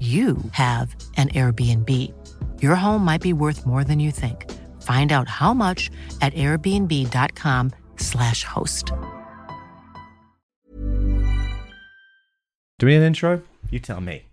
you have an Airbnb. Your home might be worth more than you think. Find out how much at airbnb.com/slash host. Do we need an intro? You tell me.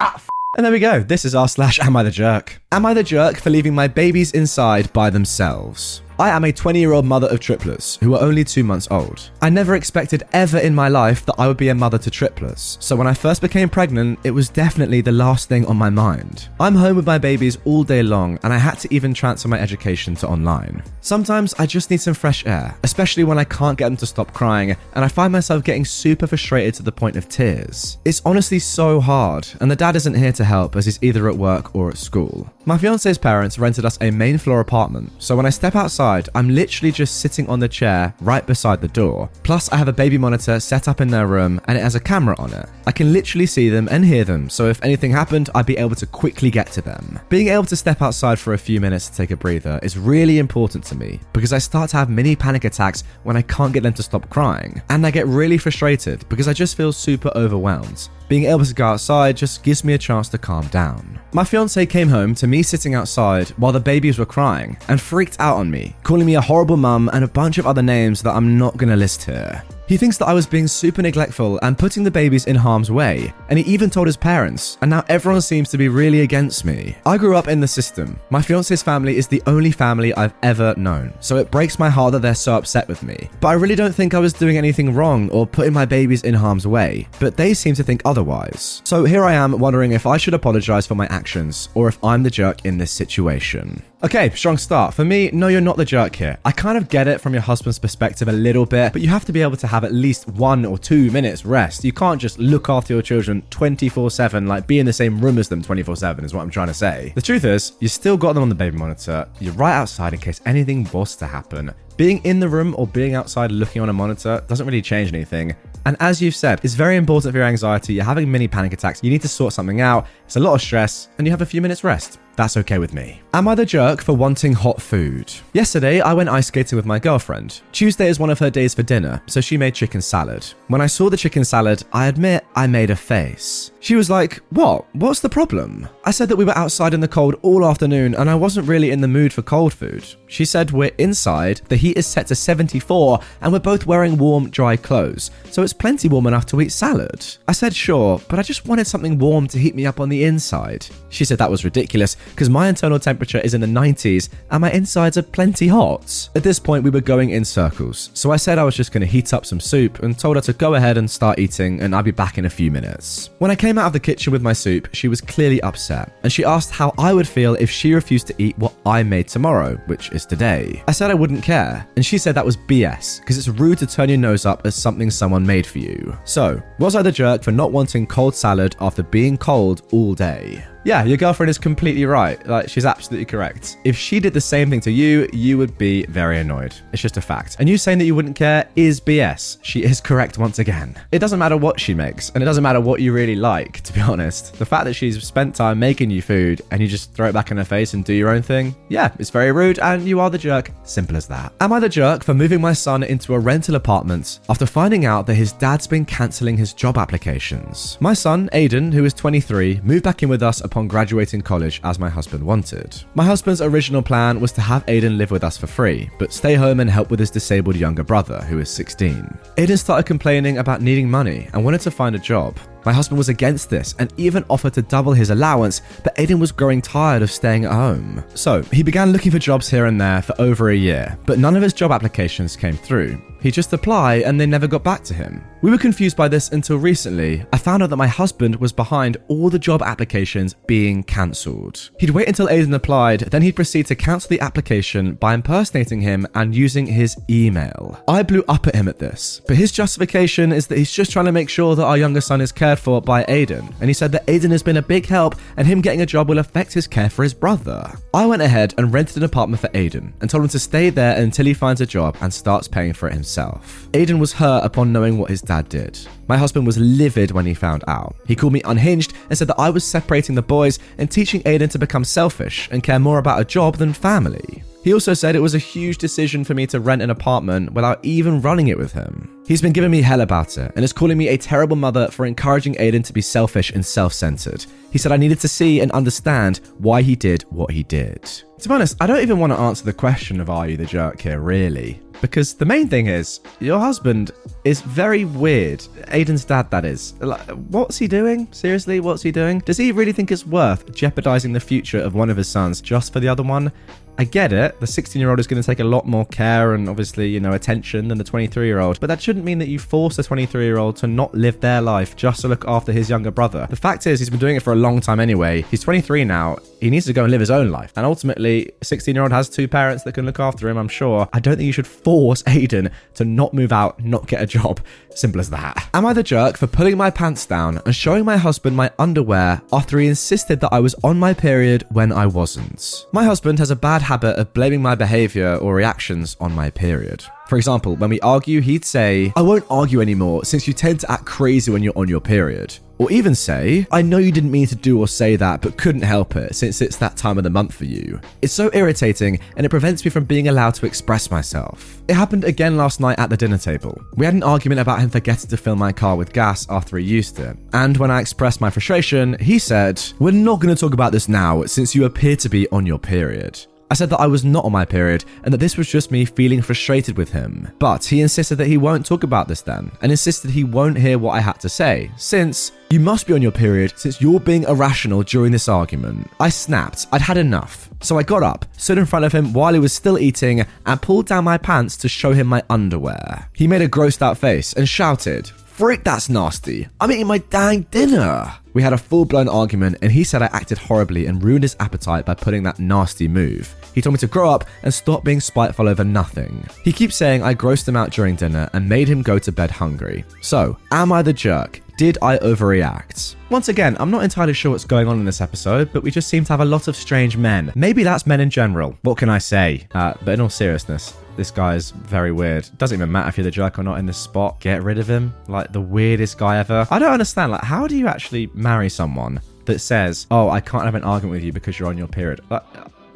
Ah, f- and there we go. This is our slash Am I the Jerk? Am I the jerk for leaving my babies inside by themselves? I am a 20 year old mother of triplets who are only two months old. I never expected ever in my life that I would be a mother to triplets, so when I first became pregnant, it was definitely the last thing on my mind. I'm home with my babies all day long, and I had to even transfer my education to online. Sometimes I just need some fresh air, especially when I can't get them to stop crying, and I find myself getting super frustrated to the point of tears. It's honestly so hard, and the dad isn't here to help as he's either at work or at school. My fiance's parents rented us a main floor apartment, so when I step outside, I'm literally just sitting on the chair right beside the door. Plus, I have a baby monitor set up in their room and it has a camera on it. I can literally see them and hear them, so if anything happened, I'd be able to quickly get to them. Being able to step outside for a few minutes to take a breather is really important to me because I start to have mini panic attacks when I can't get them to stop crying, and I get really frustrated because I just feel super overwhelmed. Being able to go outside just gives me a chance to calm down. My fiance came home to me sitting outside while the babies were crying and freaked out on me, calling me a horrible mum and a bunch of other names that I'm not gonna list here. He thinks that I was being super neglectful and putting the babies in harm's way, and he even told his parents, and now everyone seems to be really against me. I grew up in the system. My fiance's family is the only family I've ever known, so it breaks my heart that they're so upset with me. But I really don't think I was doing anything wrong or putting my babies in harm's way, but they seem to think otherwise. So here I am wondering if I should apologize for my actions or if I'm the jerk in this situation. Okay, strong start. For me, no, you're not the jerk here. I kind of get it from your husband's perspective a little bit, but you have to be able to have at least one or two minutes rest. You can't just look after your children 24 7, like be in the same room as them 24 7, is what I'm trying to say. The truth is, you still got them on the baby monitor. You're right outside in case anything was to happen. Being in the room or being outside looking on a monitor doesn't really change anything. And as you've said, it's very important for your anxiety. You're having mini panic attacks. You need to sort something out. It's a lot of stress, and you have a few minutes rest. That's okay with me. Am I the jerk for wanting hot food? Yesterday, I went ice skating with my girlfriend. Tuesday is one of her days for dinner, so she made chicken salad. When I saw the chicken salad, I admit I made a face. She was like, What? What's the problem? I said that we were outside in the cold all afternoon and I wasn't really in the mood for cold food. She said we're inside, the heat is set to 74, and we're both wearing warm, dry clothes, so it's plenty warm enough to eat salad. I said sure, but I just wanted something warm to heat me up on the inside. She said that was ridiculous because my internal temperature is in the 90s and my insides are plenty hot. At this point, we were going in circles, so I said I was just going to heat up some soup and told her to go ahead and start eating, and I'd be back in a few minutes. When I came out of the kitchen with my soup, she was clearly upset, and she asked how I would feel if she refused to eat what I made tomorrow, which is today. I said I wouldn't care, and she said that was BS, because it's rude to turn your nose up at something someone made for you. So, was I the jerk for not wanting cold salad after being cold all day? Yeah, your girlfriend is completely right. Like, she's absolutely correct. If she did the same thing to you, you would be very annoyed. It's just a fact. And you saying that you wouldn't care is BS. She is correct once again. It doesn't matter what she makes, and it doesn't matter what you really like, to be honest. The fact that she's spent time making you food and you just throw it back in her face and do your own thing, yeah, it's very rude, and you are the jerk. Simple as that. Am I the jerk for moving my son into a rental apartment after finding out that his dad's been cancelling his job applications? My son, Aiden, who is 23, moved back in with us upon graduating college as my husband wanted. My husband's original plan was to have Aiden live with us for free, but stay home and help with his disabled younger brother, who is 16. Aiden started complaining about needing money and wanted to find a job. My husband was against this and even offered to double his allowance, but Aiden was growing tired of staying at home. So he began looking for jobs here and there for over a year, but none of his job applications came through. He'd just apply and they never got back to him. We were confused by this until recently. I found out that my husband was behind all the job applications being cancelled. He'd wait until Aiden applied, then he'd proceed to cancel the application by impersonating him and using his email. I blew up at him at this, but his justification is that he's just trying to make sure that our younger son is cared for by Aiden, and he said that Aiden has been a big help and him getting a job will affect his care for his brother. I went ahead and rented an apartment for Aiden and told him to stay there until he finds a job and starts paying for it himself. Aiden was hurt upon knowing what his dad did. My husband was livid when he found out. He called me unhinged and said that I was separating the boys and teaching Aiden to become selfish and care more about a job than family. He also said it was a huge decision for me to rent an apartment without even running it with him. He's been giving me hell about it and is calling me a terrible mother for encouraging Aiden to be selfish and self centered. He said I needed to see and understand why he did what he did. To be honest, I don't even want to answer the question of are you the jerk here, really. Because the main thing is, your husband is very weird. Aiden's dad, that is. What's he doing? Seriously, what's he doing? Does he really think it's worth jeopardizing the future of one of his sons just for the other one? I get it. The 16 year old is going to take a lot more care and obviously, you know, attention than the 23 year old. But that shouldn't mean that you force a 23 year old to not live their life just to look after his younger brother. The fact is, he's been doing it for a long time anyway. He's 23 now. He needs to go and live his own life. And ultimately, 16 year old has two parents that can look after him, I'm sure. I don't think you should force Aiden to not move out, not get a job. Simple as that. Am I the jerk for pulling my pants down and showing my husband my underwear after he insisted that I was on my period when I wasn't? My husband has a bad habit of blaming my behavior or reactions on my period. For example, when we argue, he'd say, I won't argue anymore since you tend to act crazy when you're on your period. Or even say, I know you didn't mean to do or say that, but couldn't help it since it's that time of the month for you. It's so irritating and it prevents me from being allowed to express myself. It happened again last night at the dinner table. We had an argument about him forgetting to fill my car with gas after he used it. And when I expressed my frustration, he said, We're not going to talk about this now since you appear to be on your period. I said that I was not on my period and that this was just me feeling frustrated with him. But he insisted that he won't talk about this then, and insisted he won't hear what I had to say, since you must be on your period since you're being irrational during this argument. I snapped, I'd had enough. So I got up, stood in front of him while he was still eating, and pulled down my pants to show him my underwear. He made a grossed out face and shouted, Frick, that's nasty. I'm eating my dang dinner. We had a full blown argument, and he said I acted horribly and ruined his appetite by putting that nasty move. He told me to grow up and stop being spiteful over nothing. He keeps saying I grossed him out during dinner and made him go to bed hungry. So, am I the jerk? Did I overreact? Once again, I'm not entirely sure what's going on in this episode, but we just seem to have a lot of strange men. Maybe that's men in general. What can I say? Uh, but in all seriousness, this guy is very weird. Doesn't even matter if you're the jerk or not in this spot. Get rid of him. Like the weirdest guy ever. I don't understand. Like, how do you actually marry someone that says, "Oh, I can't have an argument with you because you're on your period"? Like,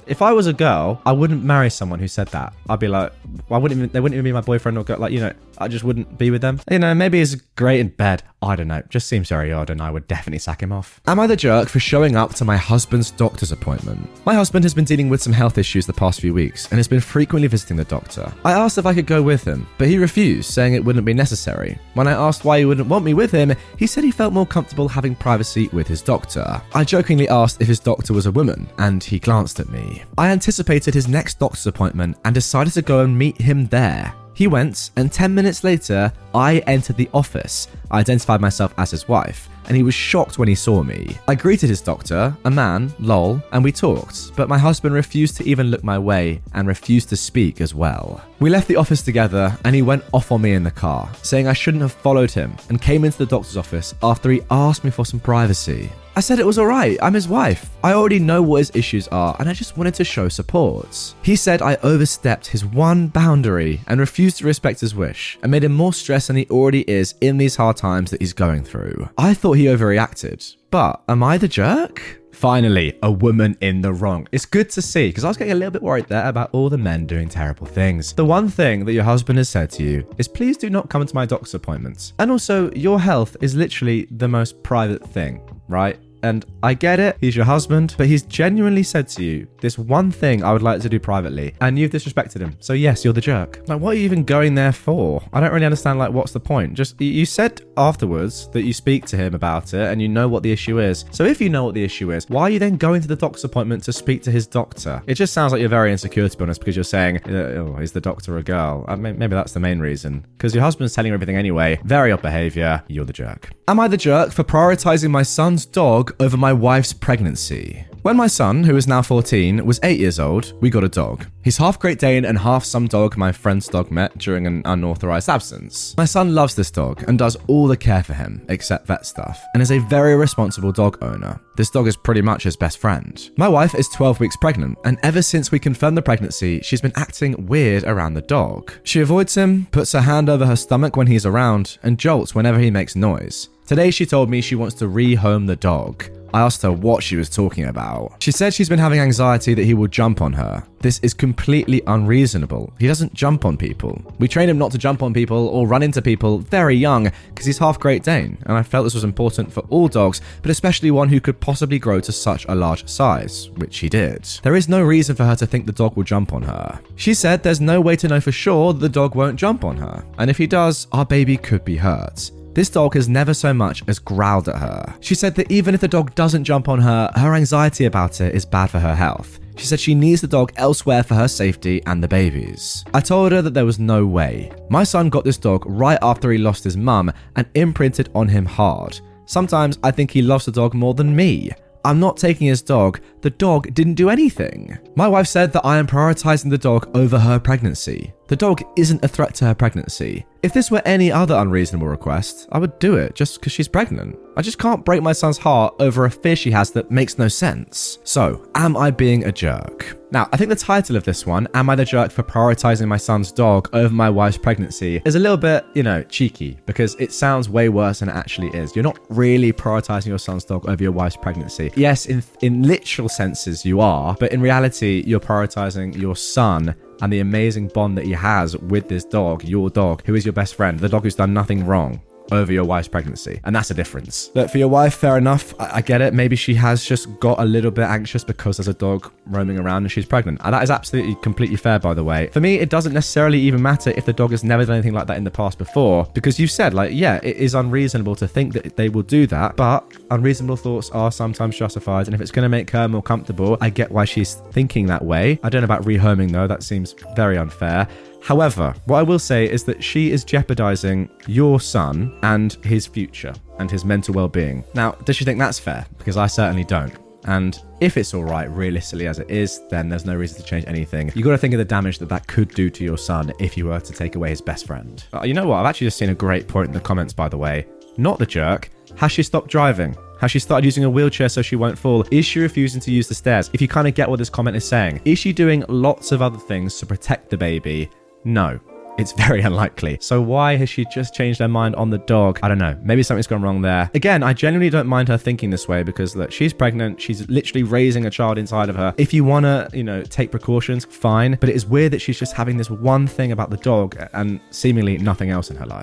if I was a girl, I wouldn't marry someone who said that. I'd be like, I wouldn't even, they wouldn't even be my boyfriend or girl. Like, you know, I just wouldn't be with them. You know, maybe he's great in bed. I don't know. Just seems very odd, and I would definitely sack him off. Am I the jerk for showing up to my husband's doctor's appointment? My husband has been dealing with some health issues the past few weeks and has been frequently visiting the doctor. I asked if I could go with him, but he refused, saying it wouldn't be necessary. When I asked why he wouldn't want me with him, he said he felt more comfortable having privacy with his doctor. I jokingly asked if his doctor was a woman, and he glanced at I anticipated his next doctor's appointment and decided to go and meet him there. He went, and 10 minutes later, I entered the office. I identified myself as his wife, and he was shocked when he saw me. I greeted his doctor, a man, lol, and we talked, but my husband refused to even look my way and refused to speak as well. We left the office together, and he went off on me in the car, saying I shouldn't have followed him, and came into the doctor's office after he asked me for some privacy. I said it was alright, I'm his wife. I already know what his issues are, and I just wanted to show support. He said I overstepped his one boundary and refused to respect his wish, and made him more stressed than he already is in these hard times that he's going through. I thought he overreacted, but am I the jerk? Finally, a woman in the wrong. It's good to see because I was getting a little bit worried there about all the men doing terrible things. The one thing that your husband has said to you is please do not come to my doctor's appointments. And also, your health is literally the most private thing, right? And I get it, he's your husband, but he's genuinely said to you this one thing I would like to do privately, and you've disrespected him. So yes, you're the jerk. Like, what are you even going there for? I don't really understand. Like, what's the point? Just you said afterwards that you speak to him about it, and you know what the issue is. So if you know what the issue is, why are you then going to the doctor's appointment to speak to his doctor? It just sounds like you're very insecure, to be honest, because you're saying, "Oh, is the doctor a girl?" Uh, maybe that's the main reason. Because your husband's telling you everything anyway. Very odd behavior. You're the jerk. Am I the jerk for prioritizing my son's dog over my wife's pregnancy? When my son, who is now 14, was 8 years old, we got a dog. He's half Great Dane and half some dog my friend's dog met during an unauthorized absence. My son loves this dog and does all the care for him, except vet stuff, and is a very responsible dog owner. This dog is pretty much his best friend. My wife is 12 weeks pregnant, and ever since we confirmed the pregnancy, she's been acting weird around the dog. She avoids him, puts her hand over her stomach when he's around, and jolts whenever he makes noise. Today, she told me she wants to rehome the dog. I asked her what she was talking about. She said she's been having anxiety that he will jump on her. This is completely unreasonable. He doesn't jump on people. We train him not to jump on people or run into people very young because he's half Great Dane, and I felt this was important for all dogs, but especially one who could possibly grow to such a large size, which he did. There is no reason for her to think the dog will jump on her. She said there's no way to know for sure that the dog won't jump on her, and if he does, our baby could be hurt. This dog has never so much as growled at her. She said that even if the dog doesn't jump on her, her anxiety about it is bad for her health. She said she needs the dog elsewhere for her safety and the baby's. I told her that there was no way. My son got this dog right after he lost his mum and imprinted on him hard. Sometimes I think he loves the dog more than me. I'm not taking his dog. The dog didn't do anything. My wife said that I am prioritizing the dog over her pregnancy. The dog isn't a threat to her pregnancy. If this were any other unreasonable request, I would do it just because she's pregnant. I just can't break my son's heart over a fear she has that makes no sense. So, am I being a jerk? Now, I think the title of this one, Am I the Jerk for Prioritizing My Son's Dog Over My Wife's Pregnancy, is a little bit, you know, cheeky because it sounds way worse than it actually is. You're not really prioritizing your son's dog over your wife's pregnancy. Yes, in, in literal senses, you are, but in reality, you're prioritizing your son and the amazing bond that he has with this dog, your dog, who is your best friend, the dog who's done nothing wrong over your wife's pregnancy. And that's a difference. Look, for your wife, fair enough. I, I, get it. Maybe she has just got a little bit anxious because there's a dog roaming around and she's pregnant. And that is absolutely completely fair, by the way. For me, it doesn't necessarily even matter if the dog has never done anything like that in the past before, because you said, like, yeah, it is unreasonable to think that they will do that, but unreasonable thoughts are sometimes justified. And if it's going to make her more comfortable, I get why she's thinking that way. I don't know about rehoming, though. That seems very unfair. However, what I will say is that she is jeopardizing your son and his future and his mental well being. Now, does she think that's fair? Because I certainly don't. And if it's all right, realistically as it is, then there's no reason to change anything. You got to think of the damage that that could do to your son if you were to take away his best friend. Uh, you know what? I've actually just seen a great point in the comments, by the way. Not the jerk. Has she stopped driving? Has she started using a wheelchair so she won't fall? Is she refusing to use the stairs? If you kind of get what this comment is saying, is she doing lots of other things to protect the baby no. It's very unlikely. So why has she just changed her mind on the dog? I don't know. Maybe something's gone wrong there. Again, I genuinely don't mind her thinking this way because look, she's pregnant. She's literally raising a child inside of her. If you want to, you know, take precautions, fine. But it is weird that she's just having this one thing about the dog and seemingly nothing else in her life.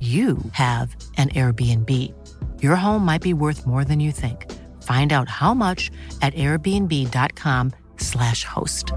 you have an Airbnb. Your home might be worth more than you think. Find out how much at airbnb.com/slash host.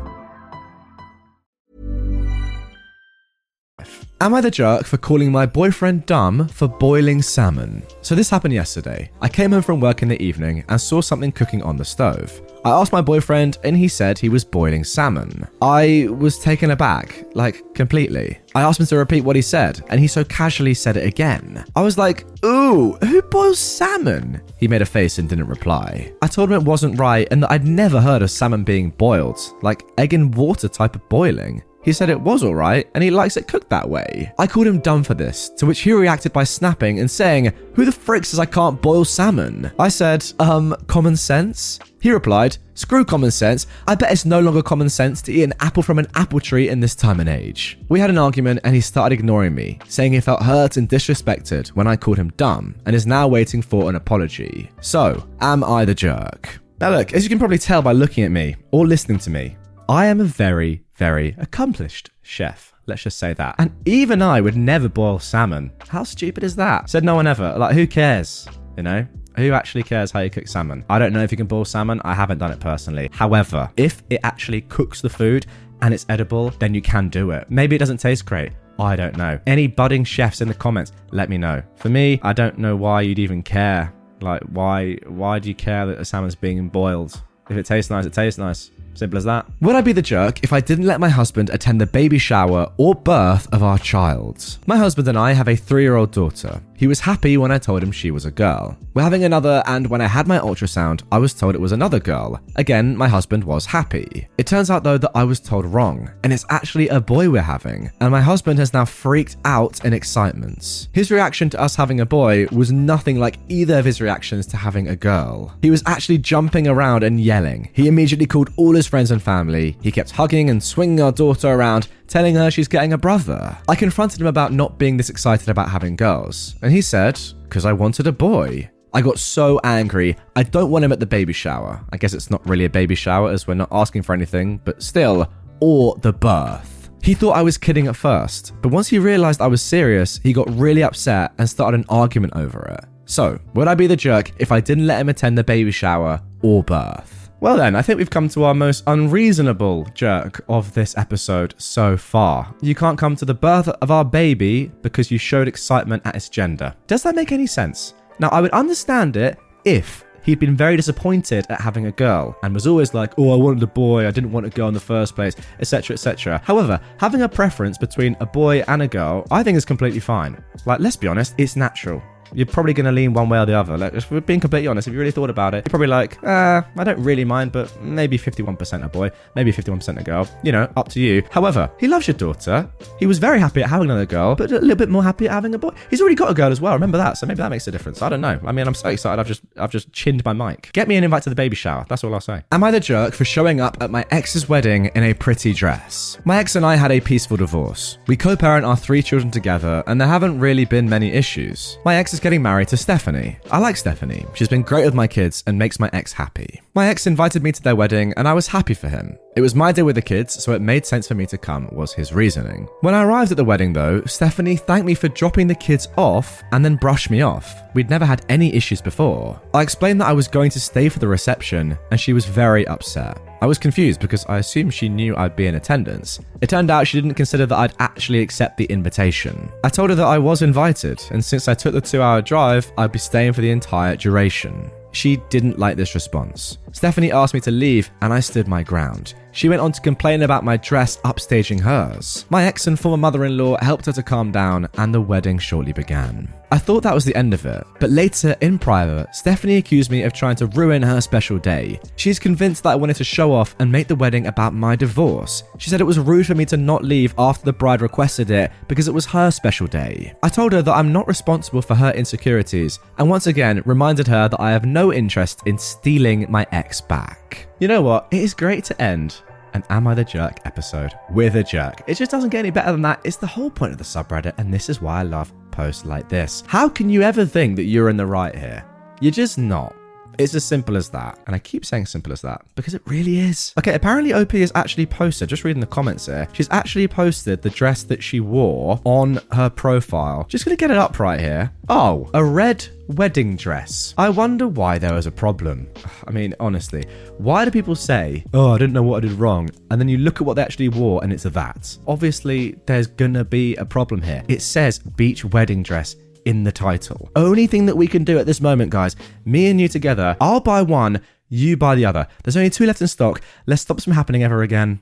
Am I the jerk for calling my boyfriend dumb for boiling salmon? So, this happened yesterday. I came home from work in the evening and saw something cooking on the stove. I asked my boyfriend, and he said he was boiling salmon. I was taken aback, like completely. I asked him to repeat what he said, and he so casually said it again. I was like, Ooh, who boils salmon? He made a face and didn't reply. I told him it wasn't right and that I'd never heard of salmon being boiled, like egg and water type of boiling. He said it was alright and he likes it cooked that way. I called him dumb for this, to which he reacted by snapping and saying, Who the frick says I can't boil salmon? I said, Um, common sense? He replied, Screw common sense. I bet it's no longer common sense to eat an apple from an apple tree in this time and age. We had an argument and he started ignoring me, saying he felt hurt and disrespected when I called him dumb and is now waiting for an apology. So, am I the jerk? Now, look, as you can probably tell by looking at me or listening to me, I am a very, very accomplished chef. Let's just say that. And even I would never boil salmon. How stupid is that? Said no one ever. Like, who cares? You know? Who actually cares how you cook salmon? I don't know if you can boil salmon. I haven't done it personally. However, if it actually cooks the food and it's edible, then you can do it. Maybe it doesn't taste great. I don't know. Any budding chefs in the comments, let me know. For me, I don't know why you'd even care. Like, why? Why do you care that the salmon's being boiled? If it tastes nice, it tastes nice. Simple as that. Would I be the jerk if I didn't let my husband attend the baby shower or birth of our child? My husband and I have a three year old daughter. He was happy when I told him she was a girl. We're having another, and when I had my ultrasound, I was told it was another girl. Again, my husband was happy. It turns out though that I was told wrong, and it's actually a boy we're having, and my husband has now freaked out in excitement. His reaction to us having a boy was nothing like either of his reactions to having a girl. He was actually jumping around and yelling. He immediately called all his friends and family. He kept hugging and swinging our daughter around, telling her she's getting a brother. I confronted him about not being this excited about having girls, and he said, because I wanted a boy. I got so angry. I don't want him at the baby shower. I guess it's not really a baby shower as we're not asking for anything, but still, or the birth. He thought I was kidding at first, but once he realized I was serious, he got really upset and started an argument over it. So, would I be the jerk if I didn't let him attend the baby shower or birth? Well, then, I think we've come to our most unreasonable jerk of this episode so far. You can't come to the birth of our baby because you showed excitement at its gender. Does that make any sense? Now, I would understand it if he'd been very disappointed at having a girl and was always like, oh, I wanted a boy, I didn't want a girl in the first place, etc., etc. However, having a preference between a boy and a girl, I think is completely fine. Like, let's be honest, it's natural you're probably going to lean one way or the other. Like, if we're being completely honest, if you really thought about it, you're probably like, ah, I don't really mind, but maybe 51% a boy, maybe 51% a girl. You know, up to you. However, he loves your daughter. He was very happy at having another girl, but a little bit more happy at having a boy. He's already got a girl as well. Remember that, so maybe that makes a difference. I don't know. I mean, I'm so excited. I've just, I've just chinned my mic. Get me an invite to the baby shower. That's all I'll say. Am I the jerk for showing up at my ex's wedding in a pretty dress? My ex and I had a peaceful divorce. We co-parent our three children together, and there haven't really been many issues. My ex is getting married to Stephanie. I like Stephanie. She's been great with my kids and makes my ex happy. My ex invited me to their wedding and I was happy for him. It was my day with the kids, so it made sense for me to come, was his reasoning. When I arrived at the wedding, though, Stephanie thanked me for dropping the kids off and then brushed me off. We'd never had any issues before. I explained that I was going to stay for the reception, and she was very upset. I was confused because I assumed she knew I'd be in attendance. It turned out she didn't consider that I'd actually accept the invitation. I told her that I was invited, and since I took the two hour drive, I'd be staying for the entire duration. She didn't like this response. Stephanie asked me to leave, and I stood my ground. She went on to complain about my dress upstaging hers. My ex and former mother in law helped her to calm down, and the wedding shortly began. I thought that was the end of it, but later in private, Stephanie accused me of trying to ruin her special day. She's convinced that I wanted to show off and make the wedding about my divorce. She said it was rude for me to not leave after the bride requested it because it was her special day. I told her that I'm not responsible for her insecurities, and once again reminded her that I have no interest in stealing my ex back. You know what? It is great to end an Am I the Jerk episode with a jerk. It just doesn't get any better than that. It's the whole point of the subreddit, and this is why I love posts like this. How can you ever think that you're in the right here? You're just not. It's as simple as that. And I keep saying simple as that because it really is. Okay, apparently OP has actually posted, just reading the comments here, she's actually posted the dress that she wore on her profile. Just gonna get it up right here. Oh, a red wedding dress. I wonder why there was a problem. I mean, honestly, why do people say, oh, I didn't know what I did wrong? And then you look at what they actually wore and it's a VAT. Obviously, there's gonna be a problem here. It says beach wedding dress in the title. Only thing that we can do at this moment, guys, me and you together, I'll buy one you buy the other. There's only two left in stock. Let's stop this from happening ever again.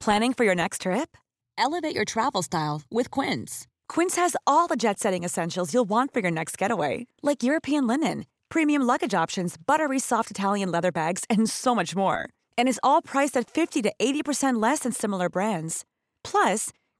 Planning for your next trip? Elevate your travel style with Quince. Quince has all the jet setting essentials you'll want for your next getaway, like European linen, premium luggage options, buttery soft Italian leather bags, and so much more. And is all priced at 50 to 80% less than similar brands. Plus,